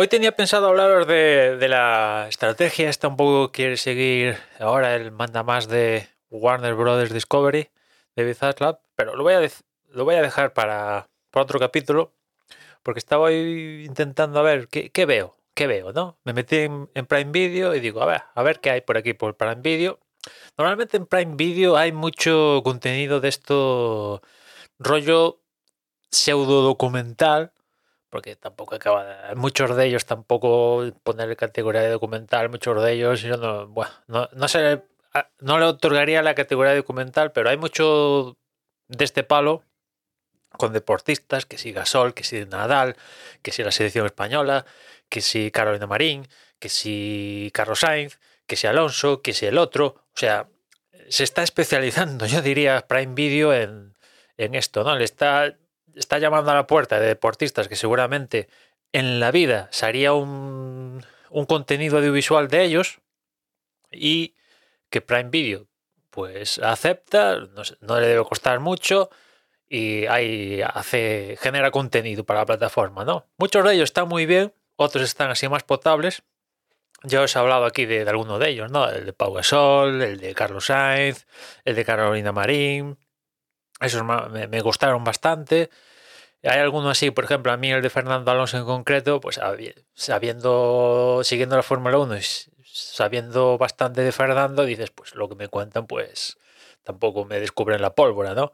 Hoy tenía pensado hablaros de, de la estrategia, esta un poco quiere seguir ahora el manda más de Warner Brothers Discovery, de Zaslav, pero lo voy a, lo voy a dejar para, para otro capítulo, porque estaba intentando a ver qué, qué veo, qué veo, ¿no? Me metí en, en Prime Video y digo, a ver, a ver qué hay por aquí por Prime Video. Normalmente en Prime Video hay mucho contenido de esto rollo pseudo documental, porque tampoco acaba de- muchos de ellos tampoco ponerle categoría de documental, muchos de ellos no, bueno, no, no sé, a- no le otorgaría la categoría de documental, pero hay mucho de este palo con deportistas, que si Gasol, que si Nadal, que si la selección española, que si Carolina Marín, que si Carlos Sainz, que si Alonso, que si el otro, o sea, se está especializando, yo diría, Prime Video en, en esto, ¿no? Le está, está llamando a la puerta de deportistas que seguramente en la vida se haría un, un contenido audiovisual de ellos y que Prime Video pues acepta, no, le debe costar mucho y ahí hace, genera contenido para la plataforma, ¿no? Muchos de ellos están muy bien, otros están así más potables. Ya os he hablado aquí de, alguno de ellos, ¿no? El de Pau Gasol, el de Carlos Sainz, el de Carolina Marín. Esos me gustaron bastante. Hay alguno así, por ejemplo, a mí el de Fernando Alonso en concreto, pues sabiendo, siguiendo la Fórmula 1 y sabiendo bastante de Fernando, dices, pues lo que me cuentan, pues tampoco me descubren la pólvora, ¿no?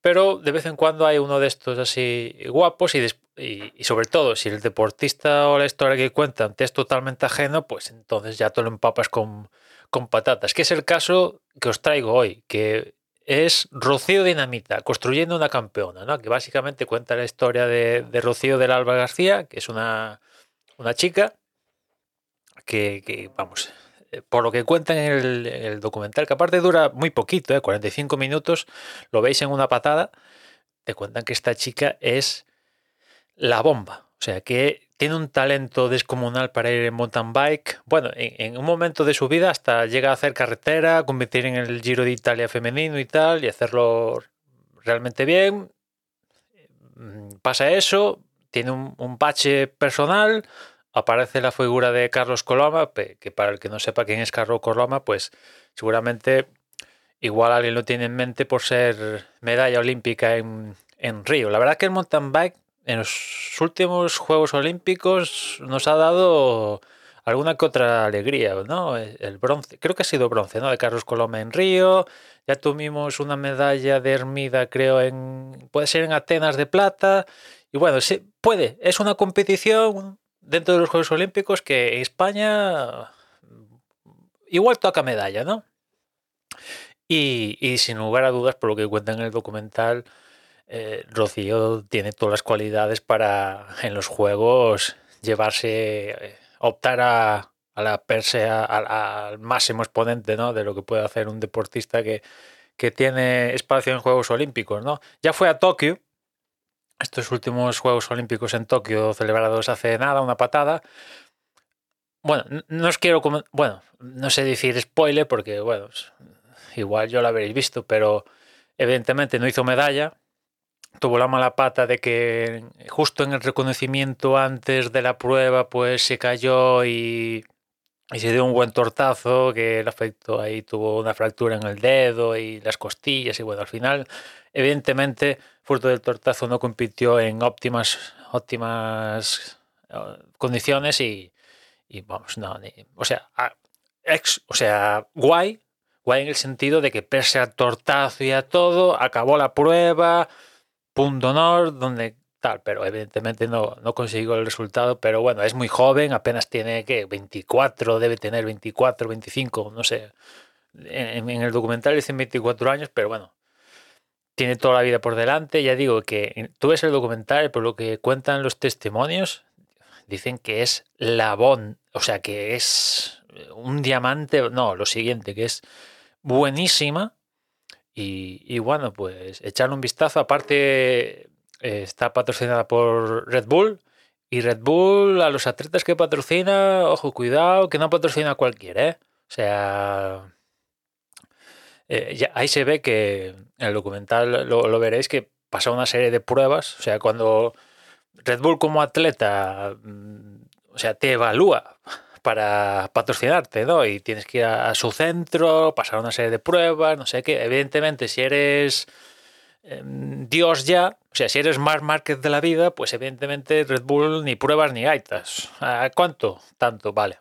Pero de vez en cuando hay uno de estos así guapos y, y sobre todo si el deportista o la historia que cuentan te es totalmente ajeno, pues entonces ya te lo empapas con, con patatas, que es el caso que os traigo hoy, que es Rocío Dinamita, construyendo una campeona, ¿no? que básicamente cuenta la historia de, Rocío del Alba García, que es una, una chica que, vamos, eh, por lo que cuentan en el documental, que aparte dura muy poquito, ¿eh? 45 minutos, lo veis en una patada, te cuentan que esta chica es la bomba. Sea, que tiene un talento descomunal para ir en mountain bike. Bueno, en, un momento de su vida hasta llega a hacer carretera, competir en el Giro de Italia femenino y tal, y hacerlo realmente bien. Mm, Pasa eso, tiene un, un bache personal, aparece la figura de Carlos Coloma, que para el que no sepa quién es Carlos Coloma, pues seguramente igual alguien lo tiene en mente por ser medalla olímpica en, en Río. La verdad que el mountain bike en los últimos Juegos Olímpicos nos ha dado alguna que otra alegría, ¿no? El bronce, creo que ha sido bronce, ¿no? De Carlos Coloma en Río. Ya tuvimos una medalla de Hermida, creo, en. puede ser en Atenas de plata. Y bueno, sí, puede. Es una competición dentro de los Juegos Olímpicos que España igual toca medalla, ¿no? Y, y sin lugar a dudas, por lo que cuenta en el documental, eh, Rocío tiene todas las cualidades para en los juegos llevarse, eh, optar a, la perse, a- a- al máximo exponente ¿no? de lo que puede hacer un deportista que, que tiene espacio en Juegos Olímpicos. ¿no? Ya fue a Tokio, estos últimos Juegos Olímpicos en Tokio celebrados hace nada, una patada. Bueno, no os quiero, bueno, no sé decir spoiler porque, bueno, igual yo lo habréis visto, pero evidentemente no hizo medalla tuvo la mala pata de que justo en el reconocimiento antes de la prueba pues se cayó y, y se dio un buen tortazo que le afectó ahí, tuvo una fractura en el dedo y las costillas y bueno, al final evidentemente fruto del tortazo no compitió en óptimas óptimas eh, condiciones y, y vamos, no, o sea, a- ex, o sea, guay, guay en el sentido de que pese al tortazo y a todo, acabó la prueba, punto honor, donde tal, pero evidentemente no, no consiguió el resultado, pero bueno, es muy joven, apenas tiene que 24, debe tener 24, 25, no sé. En, en el documental dicen 24 años, pero bueno, tiene toda la vida por delante. Ya digo que tú ves el documental, por lo que cuentan los testimonios, dicen que es la, bon, o sea que es un diamante, no, lo siguiente, que es buenísima. Y, bueno, pues echarle un vistazo. Aparte, eh, está patrocinada por Red Bull. Y Red Bull, a los atletas que patrocina, ojo, cuidado, que no patrocina a cualquiera, ¿eh? O sea, eh, ahí se ve que en el documental lo, veréis que pasa una serie de pruebas. O sea, cuando Red Bull como atleta, mm, o sea, te evalúa para patrocinarte, ¿no? Y tienes que ir a, su centro, pasar una serie de pruebas, no sé qué. Evidentemente, si eres em, Dios ya, o sea, si eres más market de la vida, pues evidentemente Red Bull ni pruebas ni gaitas. ¿A cuánto? Tanto, vale.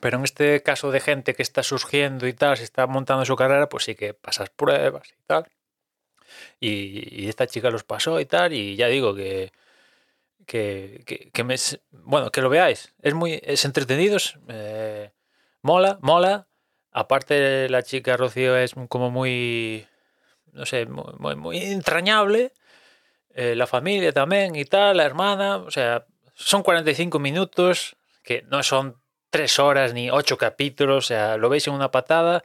Pero en este caso de gente que está surgiendo y tal, se está montando su carrera, pues sí que pasas pruebas y tal. Y, esta chica los pasó y tal, y ya digo que, que, que, me, bueno, que lo veáis. Es muy, es entretenido, eh, mola, mola. Aparte la chica Rocío es como muy, no sé, muy, muy, entrañable. Eh, la familia también y tal, la hermana, o sea, son 45 minutos que no son tres horas ni ocho capítulos, o sea, lo veis en una patada,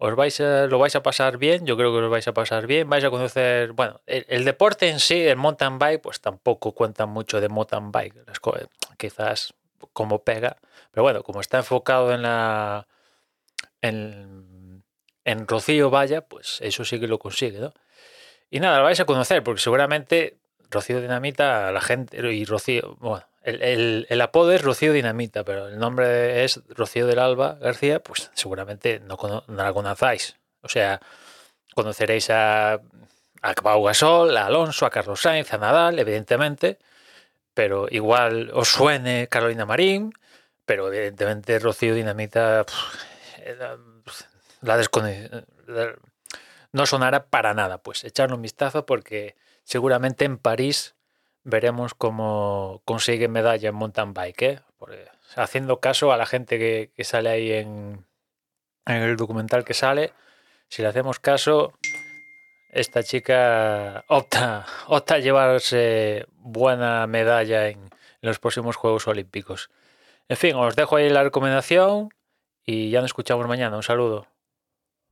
os vais a, lo vais a pasar bien, yo creo que os vais a pasar bien, vais a conocer, bueno, el, deporte en sí, el mountain bike, pues tampoco cuenta mucho de mountain bike, quizás como pega, pero bueno, como está enfocado en la, en, en Rocío Vaya, pues eso sí que lo consigue, ¿no? Y nada, lo vais a conocer, porque seguramente Rocío Dinamita, la gente, y Rocío, bueno, el, apodo es Rocío Dinamita, pero el nombre es Rocío del Alba García, pues seguramente no, la conocáis. O sea, conoceréis a, a Gasol, a Alonso, a Carlos Sainz, a Nadal, evidentemente, pero igual os suene Carolina Marín, pero evidentemente Rocío Dinamita la, la no sonará para nada. Pues echarle un vistazo porque seguramente en París veremos cómo consigue medalla en mountain bike, ¿eh? haciendo caso a la gente que, sale ahí en, el documental que sale, si le hacemos caso, esta chica opta, opta a llevarse buena medalla en, los próximos Juegos Olímpicos. En fin, os dejo ahí la recomendación y ya nos escuchamos mañana. Un saludo.